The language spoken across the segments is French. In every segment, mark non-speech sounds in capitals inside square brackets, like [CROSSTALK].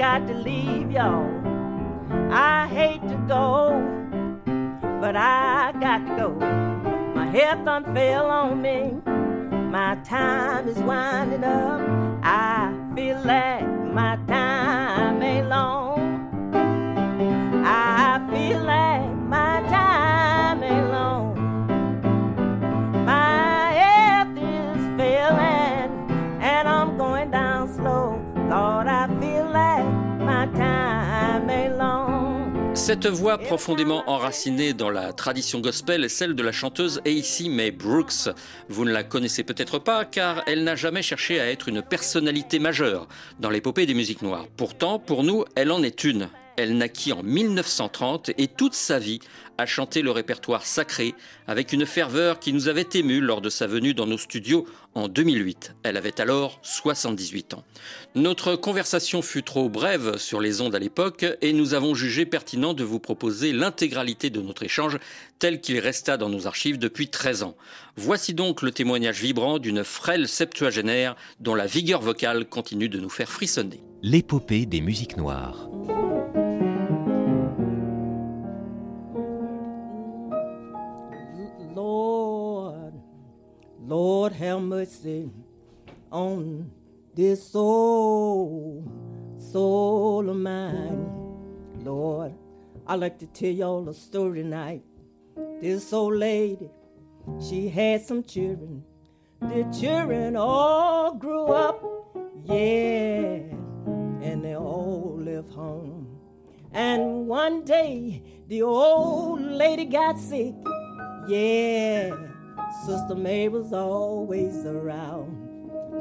Got to leave y'all. I hate to go, but I got to go. My health done fell on me. My time is winding up. I feel like my time ain't long. Cette voix profondément enracinée dans la tradition gospel est celle de la chanteuse A.C. May Brooks. Vous ne la connaissez peut-être pas car elle n'a jamais cherché à être une personnalité majeure dans l'épopée des musiques noires. Pourtant, pour nous, elle en est une. Elle naquit en 1930 et toute sa vie a chanté le répertoire sacré avec une ferveur qui nous avait émus lors de sa venue dans nos studios en 2008. Elle avait alors 78 ans. Notre conversation fut trop brève sur les ondes à l'époque et nous avons jugé pertinent de vous proposer l'intégralité de notre échange tel qu'il resta dans nos archives depuis 13 ans. Voici donc le témoignage vibrant d'une frêle septuagénaire dont la vigueur vocale continue de nous faire frissonner. L'épopée des musiques noires. Lord, have mercy on this soul, soul of mine. Lord, I like to tell y'all a story tonight. This old lady, she had some children. The children all grew up, yeah, and they all left home. And one day, the old lady got sick. Yeah, Sister May was always around.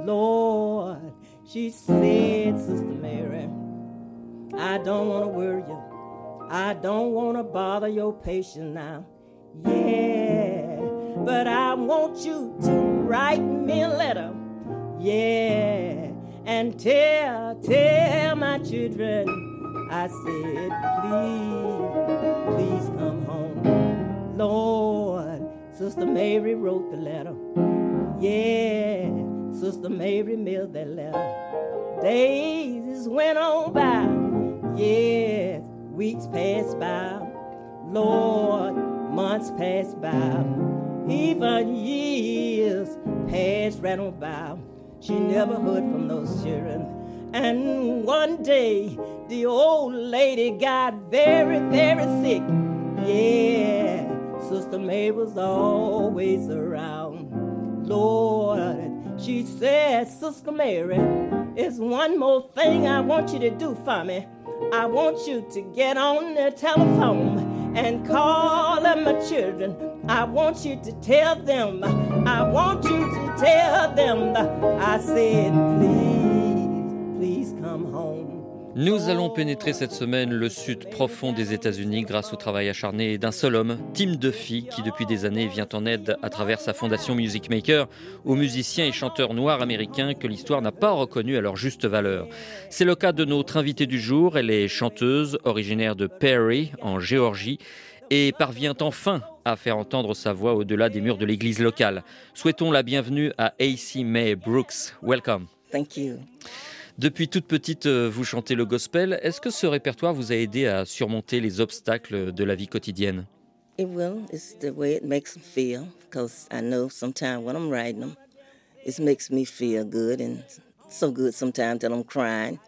Lord, she said, Sister Mary, I don't want to worry you. I don't want to bother your patient now. Yeah, but I want you to write me a letter. Yeah, and tell, tell my children. I said, please, please come home. Lord, Sister Mary wrote the letter. Yeah, Sister Mary mailed that letter. Days went on by. Yeah, weeks passed by. Lord, months passed by. Even years passed right on by. She never heard from those children. And one day, the old lady got very, very sick. Yeah, Sister May was always around. Lord, she said, Sister Mary, it's one more thing I want you to do for me. I want you to get on the telephone and call up my children. I want you to tell them, I want you to tell them. I said, please, please come home. Nous allons pénétrer cette semaine le sud profond des États-Unis grâce au travail acharné d'un seul homme, Tim Duffy, qui depuis des années vient en aide à travers sa fondation Music Maker aux musiciens et chanteurs noirs américains que l'histoire n'a pas reconnus à leur juste valeur. C'est le cas de notre invitée du jour. Elle est chanteuse, originaire de Perry, en Géorgie, et parvient enfin à faire entendre sa voix au-delà des murs de l'église locale. Souhaitons la bienvenue à AC May Brooks. Welcome. Thank you. Depuis toute petite, euh, vous chantez le gospel. Est-ce que ce répertoire vous a aidé à surmonter les obstacles de la vie quotidienne? It will. It's the way it makes them feel. Because I know sometimes when I'm writing them, it makes me feel good and so good sometimes that I'm crying.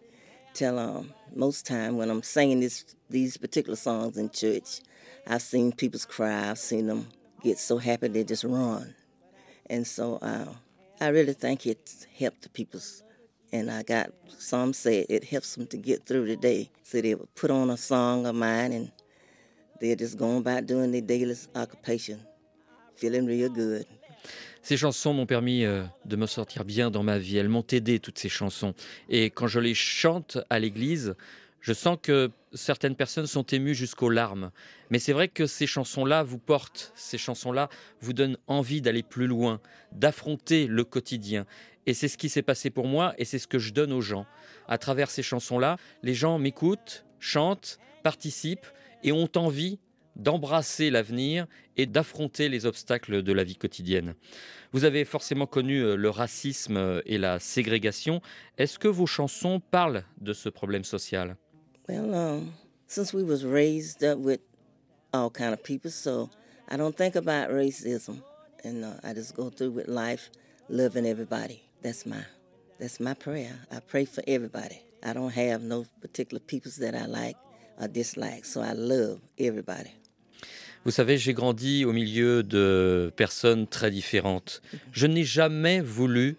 Till um, most time when I'm singing this, these particular songs in church, I've seen people cry. I've seen them get so happy they just run. And so uh, I really think it's helped the people's and I got some say it helps them to get through the day. So they would put on a song of mine and they're just going about doing their daily occupation, feeling real good. Ces chansons m'ont permis euh, de me sortir bien dans ma vie. Elles m'ont aidé, toutes ces chansons. Et quand je les chante à l'église, je sens que certaines personnes sont émues jusqu'aux larmes. Mais c'est vrai que ces chansons-là vous portent, ces chansons-là vous donnent envie d'aller plus loin, d'affronter le quotidien. Et c'est ce qui s'est passé pour moi et c'est ce que je donne aux gens. À travers ces chansons-là, les gens m'écoutent, chantent, participent et ont envie d'embrasser l'avenir et d'affronter les obstacles de la vie quotidienne. Vous avez forcément connu euh, le racisme euh, et la ségrégation. Est-ce que vos chansons parlent de ce problème social? Well, um, since we was raised up with all kind of people, so I don't think about racism, and uh, I just go through with life, loving everybody. That's my that's my prayer. I pray for everybody. I don't have no particular peoples that I like or dislike, so I love everybody. Vous savez, j'ai grandi au milieu de personnes très différentes. Je n'ai jamais voulu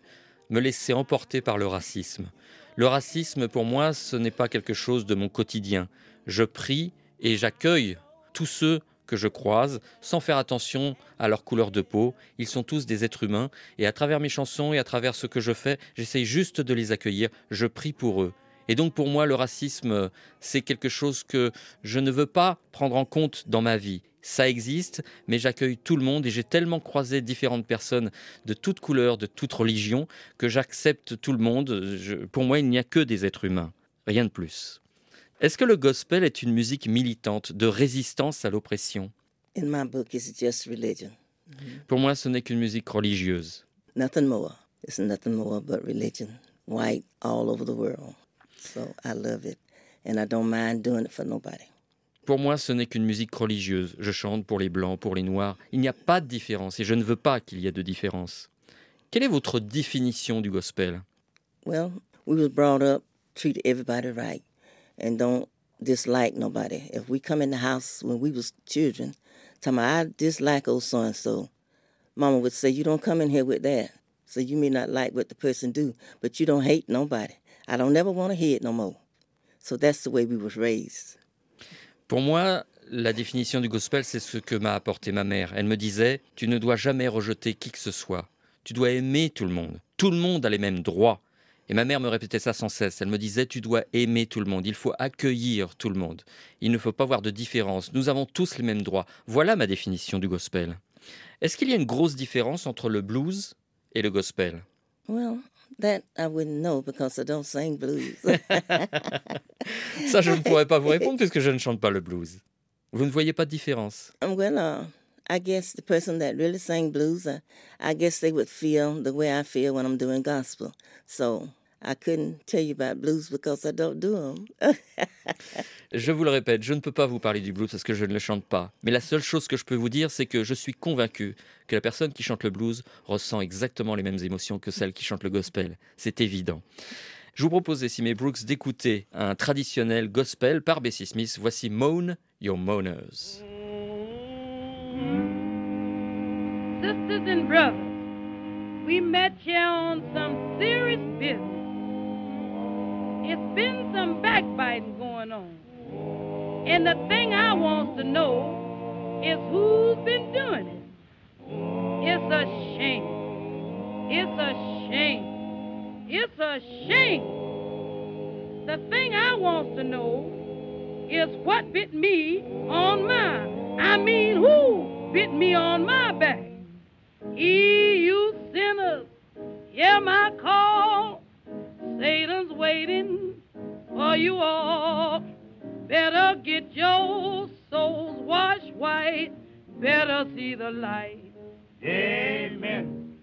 me laisser emporter par le racisme. Le racisme, pour moi, ce n'est pas quelque chose de mon quotidien. Je prie et j'accueille tous ceux que je croise sans faire attention à leur couleur de peau. Ils sont tous des êtres humains et à travers mes chansons et à travers ce que je fais, j'essaye juste de les accueillir. Je prie pour eux. Et donc pour moi, le racisme, c'est quelque chose que je ne veux pas prendre en compte dans ma vie. Ça existe, mais j'accueille tout le monde et j'ai tellement croisé différentes personnes de toutes couleurs, de toutes religions, que j'accepte tout le monde. pour moi, il n'y a que des êtres humains, rien de plus. Est-ce que le gospel est une musique militante de résistance à l'oppression? In my book, it's just religion. Pour moi, ce n'est qu'une musique religieuse. Nothing more. It's nothing more but religion. White all over the world. So I love it. And I don't mind doing it for nobody. Pour moi, ce n'est qu'une musique religieuse. Je chante pour les blancs, pour les noirs. Il n'y a pas de différence et je ne veux pas qu'il y ait de différence. Quelle est votre définition du gospel? Well, we was brought up treat everybody right and don't dislike nobody. If we come in the house when we was children, tell me I dislike old so and so, Mama would say you don't come in here with that. So you may not like what the person do, but you don't hate nobody. I don't never want to hear it no more. So that's the way we was raised. Pour moi, la définition du gospel, c'est ce que m'a apporté ma mère. Elle me disait, tu ne dois jamais rejeter qui que ce soit. Tu dois aimer tout le monde. Tout le monde a les mêmes droits. Et ma mère me répétait ça sans cesse. Elle me disait, tu dois aimer tout le monde. Il faut accueillir tout le monde. Il ne faut pas voir de différence. Nous avons tous les mêmes droits. Voilà ma définition du gospel. Est-ce qu'il y a une grosse différence entre le blues et le gospel? Well, that I wouldn't know because I don't sing blues. [LAUGHS] Ça, je ne pourrais pas vous [LAUGHS] répondre puisque je ne chante pas le blues. Vous ne voyez pas de différence? Well, uh, I guess the person that really sang blues, uh, I guess they would feel the way I feel when I'm doing gospel. So I couldn't tell you about blues because I don't do them. [LAUGHS] je vous le répète, je ne peux pas vous parler du blues parce que je ne le chante pas. Mais la seule chose que je peux vous dire, c'est que je suis convaincu que la personne qui chante le blues ressent exactement les mêmes émotions que celle qui chante le gospel. C'est évident. Je vous propose, Essimé Brooks, d'écouter un traditionnel gospel par Bessie Smith. Voici Moan Your Moaners. Sisters and brothers, we met here on some serious business. It's been some backbiting going on. And the thing I want to know is who's been doing it. It's a shame. It's a shame. It's a shame. The thing I want to know is what bit me on my, I mean, who bit me on my back? Ye, you sinners, hear my call. Satan's waiting for you all. Better get your souls washed white. Better see the light. Amen.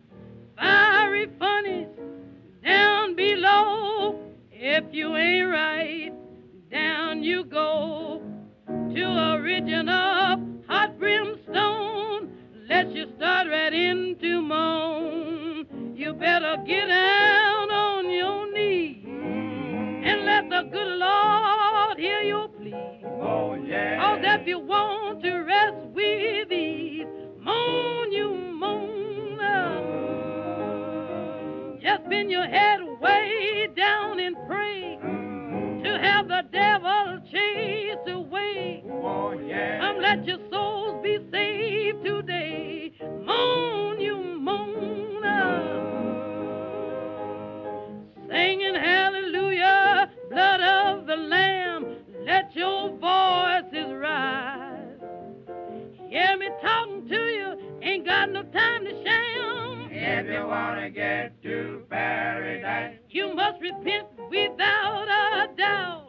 Fiery funnies down below. If you ain't right, down you go to a region of hot brimstone. Let you start right into moan. You better get down the good Lord hear your plea. Oh, yeah. Cause if you want to rest with ease, moan you moan. uh, Just bend your head way down and pray to have the devil chase away. Oh, yeah. Come let your souls be saved today. Moan. Got no time to sham. If you want to get to paradise, You must repent without a doubt.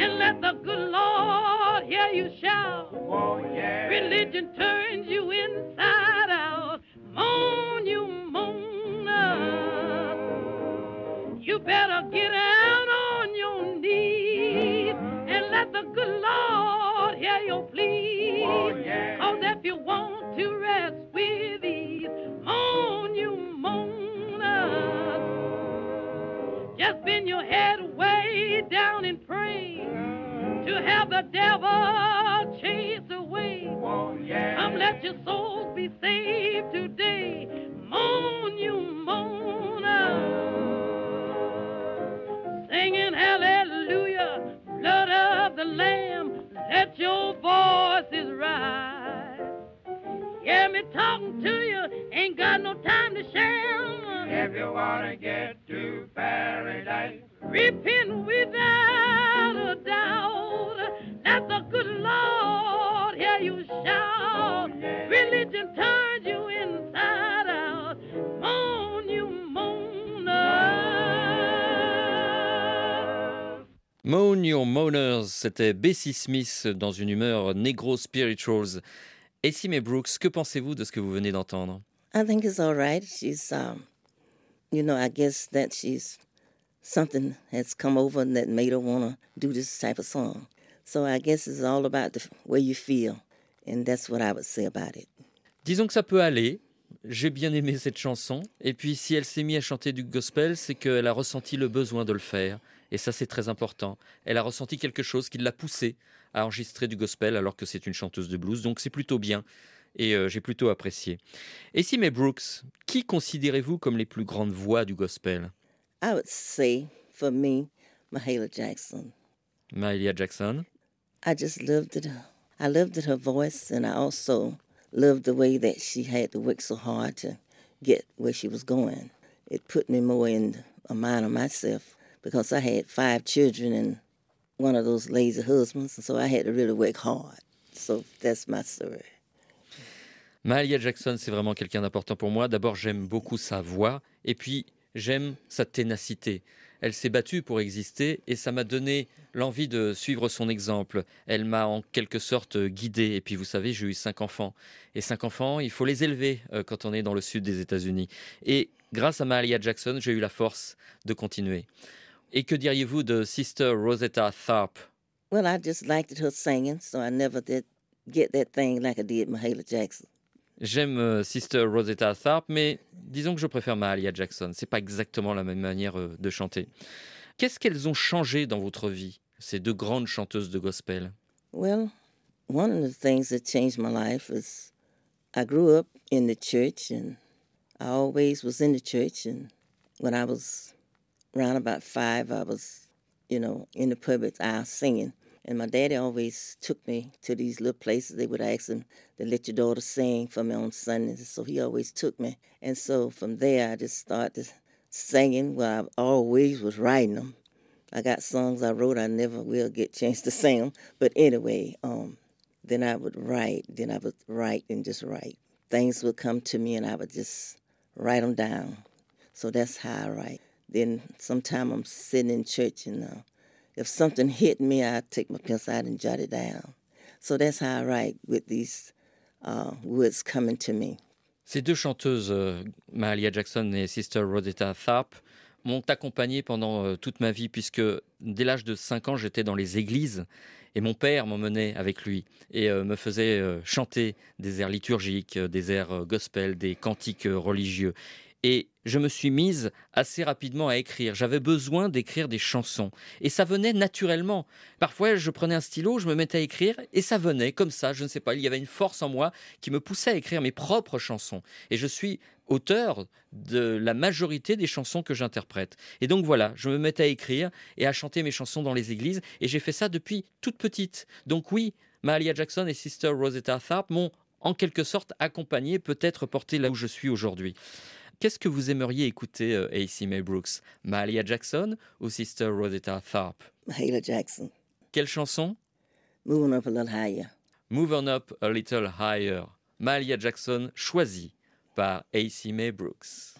And let the good Lord hear you shout. oh, yeah. Religion turns you inside out. Moan, you moan. uh, You better get down on your knees and let the good Lord hear your plea. Oh, yeah. Oh, Cause if you want to rest with ease, moan, you moan. Just bend your head way down and pray to have the devil chase away. Oh, yeah. Come let your souls be saved today. Moan, you moan. Singing hallelujah, blood of the lamb. Let your voices rise. Hear me talking to you, ain't got no time to sham. If you want to get to paradise, Repent without a doubt. Let the good Lord hear you shout. Oh, Religion turns you Moan Your Moaners, c'était Bessie Smith dans une humeur negro spirituals. Et si, Brooks, que pensez-vous de ce que vous venez d'entendre? I think it's all right. She's, um, you know, I guess that she's something has come over that made her want to do this type of song. So I guess it's all about the way you feel, and that's what I would say about it. Disons que ça peut aller. J'ai bien aimé cette chanson. Et puis, si elle s'est mise à chanter du gospel, c'est qu'elle a ressenti le besoin de le faire. Et ça, c'est très important. Elle a ressenti quelque chose qui l'a poussée à enregistrer du gospel alors que c'est une chanteuse de blues. Donc, c'est plutôt bien. Et euh, j'ai plutôt apprécié. Et si, May Brooks, qui considérez-vous comme les plus grandes voix du gospel? I would say, for me, Mahalia Jackson. Mahalia Jackson. I just loved it. I loved it, her voice, and I also loved the way that she had to work so hard to get where she was going. It put me more in a mind of myself because I had five children and one of those lazy husbands, and so I had to really work hard. So that's my story. Mahalia Jackson, c'est vraiment quelqu'un d'important pour moi. D'abord, j'aime beaucoup sa voix et puis j'aime sa ténacité. Elle s'est battue pour exister et ça m'a donné l'envie de suivre son exemple. Elle m'a en quelque sorte guidé. Et puis vous savez, j'ai eu cinq enfants. Et cinq enfants, il faut les élever euh, quand on est dans le sud des États-Unis. Et grâce à Mahalia Jackson, j'ai eu la force de continuer. Et que diriez-vous de Sister Rosetta Tharpe? Well, I just liked her singing, so I never did get that thing like I did Mahalia Jackson. J'aime euh, Sister Rosetta Tharpe, mais disons que je préfère Mahalia Jackson. C'est pas exactement la même manière euh, de chanter. Qu'est-ce qu'elles ont changé dans votre vie, ces deux grandes chanteuses de gospel? Well, one of the things that changed my life is I grew up in the church and I always was in the church. And when I was around about five, I was, you know, in the public aisle singing. And my daddy always took me to these little places. They would ask him to let your daughter sing for me on Sundays. So he always took me. And so from there, I just started singing. Well, I always was writing them. I got songs I wrote I never will get [LAUGHS] chance to sing them. But anyway, um, then I would write. Then I would write and just write. Things would come to me and I would just write them down. So that's how I write. Then sometime I'm sitting in church and uh, if something hit me, I take my pencil out and jot it down. So that's how I write with these uh, words coming to me. Ces deux chanteuses, euh, Mahalia Jackson et Sister Rosetta Tharpe, m'ont accompagné pendant euh, toute ma vie, puisque dès l'âge de 5 ans, j'étais dans les églises et mon père m'emmenait avec lui et euh, me faisait chanter des airs liturgiques, des airs gospel, des cantiques religieux. Et je me suis mise assez rapidement à écrire. J'avais besoin d'écrire des chansons. Et ça venait naturellement. Parfois, je prenais un stylo, je me mettais à écrire, et ça venait comme ça, je ne sais pas. Il y avait une force en moi qui me poussait à écrire mes propres chansons. Et je suis auteur de la majorité des chansons que j'interprète. Et donc voilà, je me mettais à écrire et à chanter mes chansons dans les églises, et j'ai fait ça depuis toute petite. Donc oui, Mahalia Jackson et Sister Rosetta Tharpe m'ont en quelque sorte accompagné, peut-être porté là où je suis aujourd'hui. Qu'est-ce que vous aimeriez écouter, euh, A.C. May Brooks? Mahalia Jackson ou Sister Rosetta Tharpe? Mahalia Jackson, Quelle chanson? Moving up a little higher. Move on up a little higher. Mahalia Jackson choisie par A.C. May Brooks.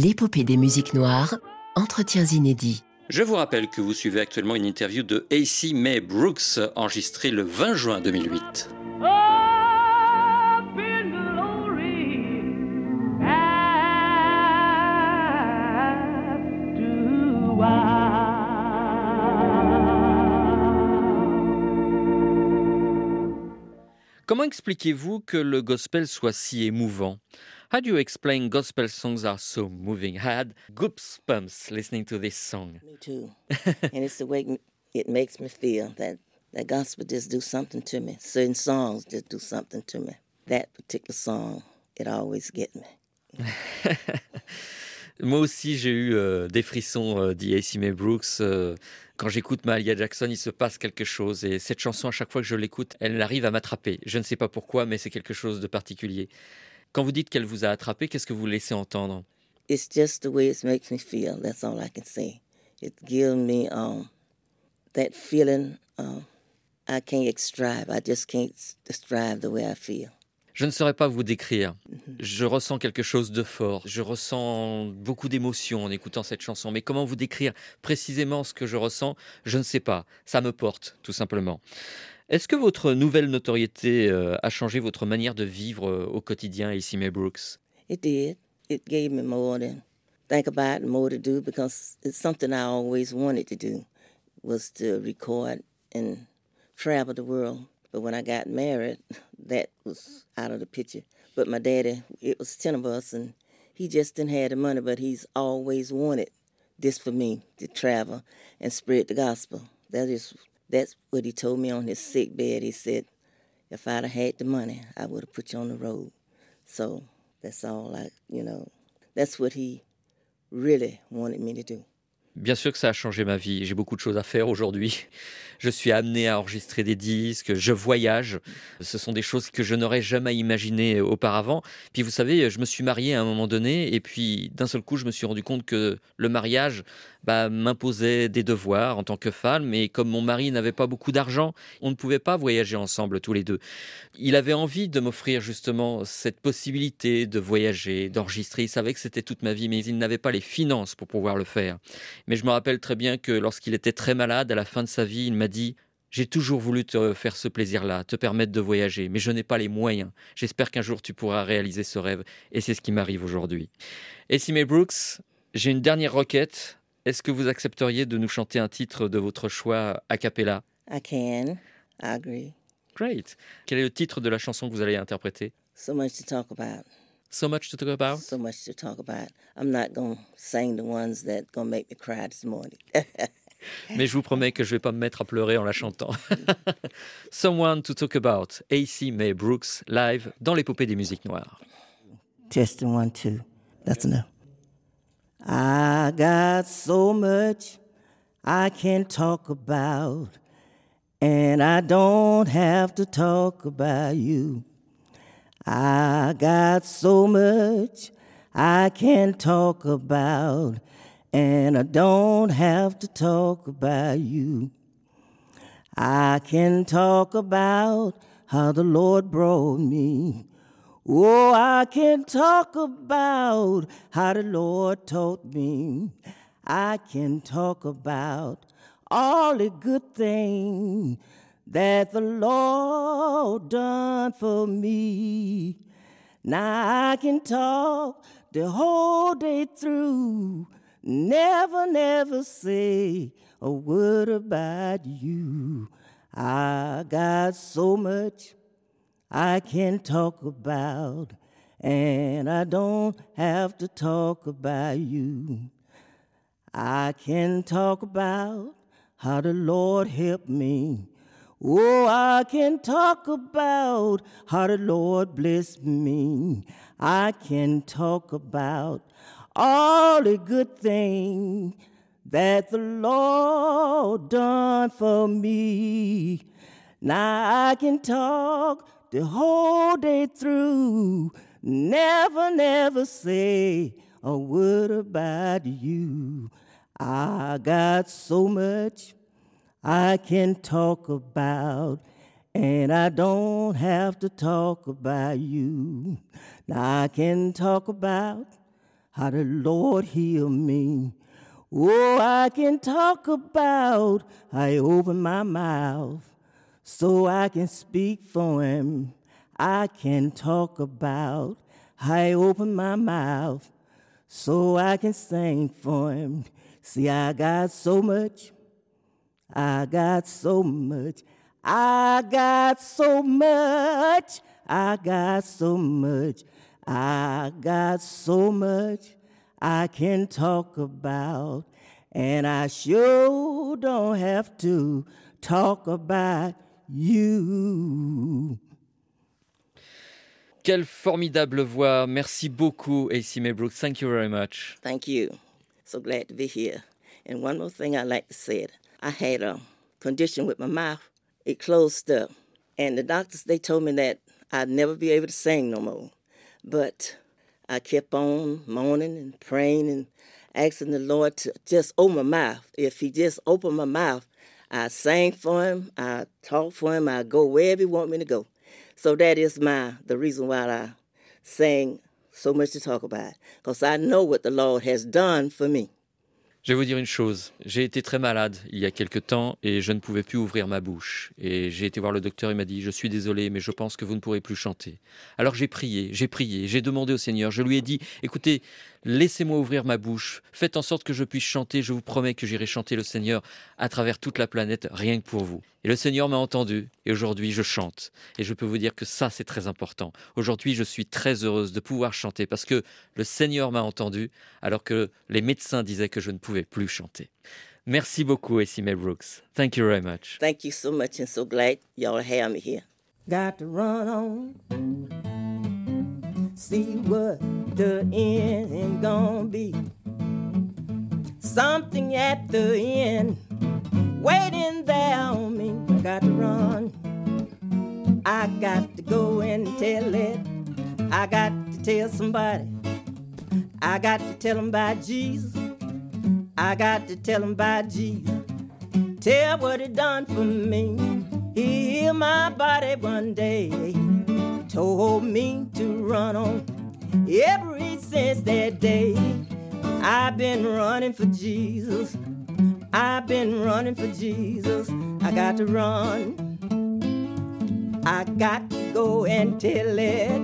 L'épopée des musiques noires, entretiens inédits. Je vous rappelle que vous suivez actuellement une interview de A.C. May Brooks, enregistrée le 20 juin 2008. Up in glory after while. Comment expliquez-vous que le gospel soit si émouvant? How do you explain gospel songs are so moving? I had goosebumps listening to this song. Me too. [LAUGHS] and it's the way it makes me feel that that gospel just do something to me. Certain songs just do something to me. That particular song, it always get me. [LAUGHS] Moi aussi, j'ai eu euh, des frissons, euh, dit AC May Brooks. euh, quand j'écoute Mahalia Jackson, il se passe quelque chose. Et cette chanson, à chaque fois que je l'écoute, elle arrive à m'attraper. Je ne sais pas pourquoi, mais c'est quelque chose de particulier. Quand vous dites qu'elle vous a attrapé, qu'est-ce que vous laissez entendre? It's just the way it makes me feel. That's all I can say. It gives me um, that feeling um, I can't describe. I just can't describe the way I feel. Je ne saurais pas vous décrire. Je ressens quelque chose de fort. Je ressens beaucoup d'émotions en écoutant cette chanson. Mais comment vous décrire précisément ce que je ressens? Je ne sais pas. Ça me porte, tout simplement. Est-ce que votre nouvelle notoriété euh, a changé votre manière de vivre euh, au quotidien ici, May Brooks? It did. It gave me more to think about more to do because it's something I always wanted to do was to record and travel the world. But when I got married, [LAUGHS] that was out of the picture. But my daddy, it was 10 of us and he just didn't have the money, but he's always wanted this for me to travel and spread the gospel. That is that's what he told me on his sick bed. He said, if I'd have had the money, I would have put you on the road. So that's all I, you know, that's what he really wanted me to do. Bien sûr que ça a changé ma vie. J'ai beaucoup de choses à faire aujourd'hui. [LAUGHS] Je suis amené à enregistrer des disques, je voyage. Ce sont des choses que je n'aurais jamais imaginées auparavant. Puis vous savez, je me suis marié à un moment donné et puis d'un seul coup, je me suis rendu compte que le mariage bah, m'imposait des devoirs en tant que femme. Et comme mon mari n'avait pas beaucoup d'argent, on ne pouvait pas voyager ensemble tous les deux. Il avait envie de m'offrir justement cette possibilité de voyager, d'enregistrer. Il savait que c'était toute ma vie, mais il n'avait pas les finances pour pouvoir le faire. Mais je me rappelle très bien que lorsqu'il était très malade, à la fin de sa vie, il m'a dit J'ai toujours voulu te faire ce plaisir-là, te permettre de voyager, mais je n'ai pas les moyens. J'espère qu'un jour tu pourras réaliser ce rêve. Et c'est ce qui m'arrive aujourd'hui. Et si May Brooks, j'ai une dernière requête. Est-ce que vous accepteriez de nous chanter un titre de votre choix a cappella? I can. I agree. Great. Quel est le titre de la chanson que vous allez interpréter? So much to talk about. So much to talk about? So much to talk about. I'm not going to sing the ones that going to make me cry this morning. [LAUGHS] Mais je vous promets que je vais pas me mettre à pleurer en la chantant. [LAUGHS] Someone to talk about. AC May Brooks live dans l'épopée des musiques noires. Testing one, two. That's enough. I got so much I can talk about, and I don't have to talk about you. I got so much I can talk about, and I don't have to talk about you. I can talk about how the Lord brought me. Oh, I can talk about how the Lord taught me. I can talk about all the good things that the Lord done for me. Now I can talk the whole day through, never, never say a word about you. I got so much I can talk about, and I don't have to talk about you. I can talk about how the Lord helped me. Oh, I can talk about how the Lord blessed me. I can talk about all the good things that the Lord done for me. Now I can talk the whole day through, never, never say a word about you. I got so much I can talk about, and I don't have to talk about you. Now I can talk about how the Lord healed me. Oh, I can talk about how He opened my mouth so I can speak for Him. I can talk about I open my mouth so I can sing for Him. See, I got so much. I got so much. I got so much. I got so much. I got so much I can talk about. And I sure don't have to talk about you. Quelle formidable voix. Merci beaucoup, AC May Brooks. Thank you very much. Thank you. So glad to be here. And one more thing I'd like to say. I had a condition with my mouth. It closed up. And the doctors, they told me that I'd never be able to sing no more. But I kept on moaning and praying and asking the Lord to just open my mouth. If He just opened my mouth, I for Him, I for Him, I go wherever He want me to go. So that is my the reason why I so much to talk about, I know what the Lord has done for me. Je vais vous dire une chose. J'ai été très malade il y a quelque temps et je ne pouvais plus ouvrir ma bouche. Et j'ai été voir le docteur, il m'a dit, je suis désolé, mais je pense que vous ne pourrez plus chanter. Alors j'ai prié, j'ai prié, j'ai demandé au Seigneur, je lui ai dit, écoutez, laissez-moi ouvrir ma bouche, faites en sorte que je puisse chanter, je vous promets que j'irai chanter le Seigneur à travers toute la planète, rien que pour vous. Et le Seigneur m'a entendu, et aujourd'hui je chante. Et je peux vous dire que ça, c'est très important. Aujourd'hui, je suis très heureuse de pouvoir chanter parce que le Seigneur m'a entendu, alors que les médecins disaient que je ne pouvais plus chanter. Merci beaucoup, Essie Brooks. Thank you very much. Thank you so much, and so glad y'all have me here. Got to run on, see what the end gonna be. Something at the end, waiting there on me. I got to run. I got to go and tell it. I got to tell somebody. I got to tell them about Jesus. I got to tell them about Jesus. Tell what he done for me. He healed my body one day. Told me to run on. Ever since that day, I've been running for Jesus. I've been running for Jesus. I got to run. I got to go and tell it.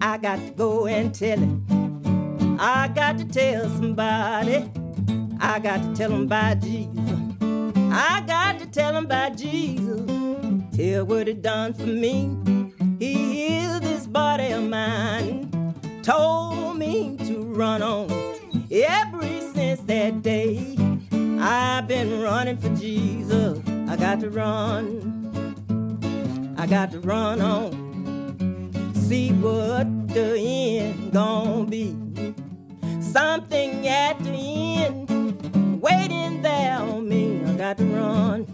I got to go and tell it. I got to tell somebody. I got to tell them about Jesus. I got to tell them about Jesus. Tell what he done for me. He healed this body of mine. Told me to run on. Ever since that day, I've been running for Jesus. I got to run. I got to run on. See what the end gonna be. Something at the end waiting there on me. I got to run.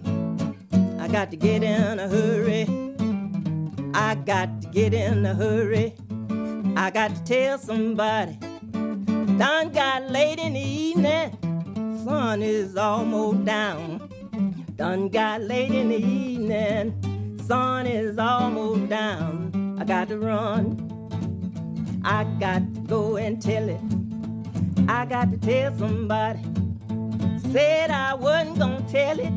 I got to get in a hurry. I got to get in a hurry. I got to tell somebody. Done got late in the evening. Sun is almost down. Done got late in the evening. Sun is almost down. I got to run. I got to go and tell it. I got to tell somebody. Said I wasn't gonna tell it.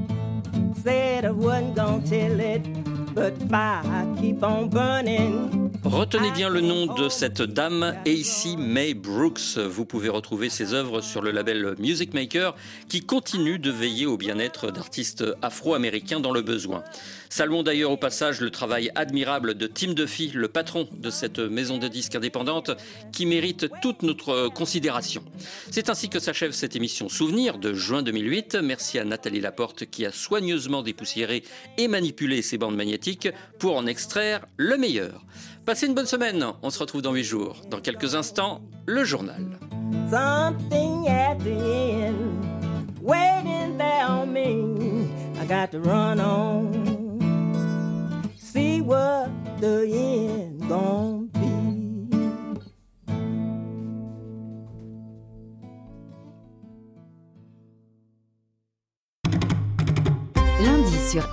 Said I wasn't gonna tell it. But fire keep on burning. Retenez bien le nom de cette dame, AC May Brooks. Vous pouvez retrouver ses œuvres sur le label Music Maker qui continue de veiller au bien-être d'artistes afro-américains dans le besoin. Saluons d'ailleurs au passage le travail admirable de Tim Duffy, le patron de cette maison de disques indépendante, qui mérite toute notre considération. C'est ainsi que s'achève cette émission Souvenir de juin 2008. Merci à Nathalie Laporte qui a soigneusement dépoussiéré et manipulé ses bandes magnétiques pour en extraire le meilleur. Passez une bonne semaine. On se retrouve dans 8 jours. Dans quelques instants, le journal. Lundi sur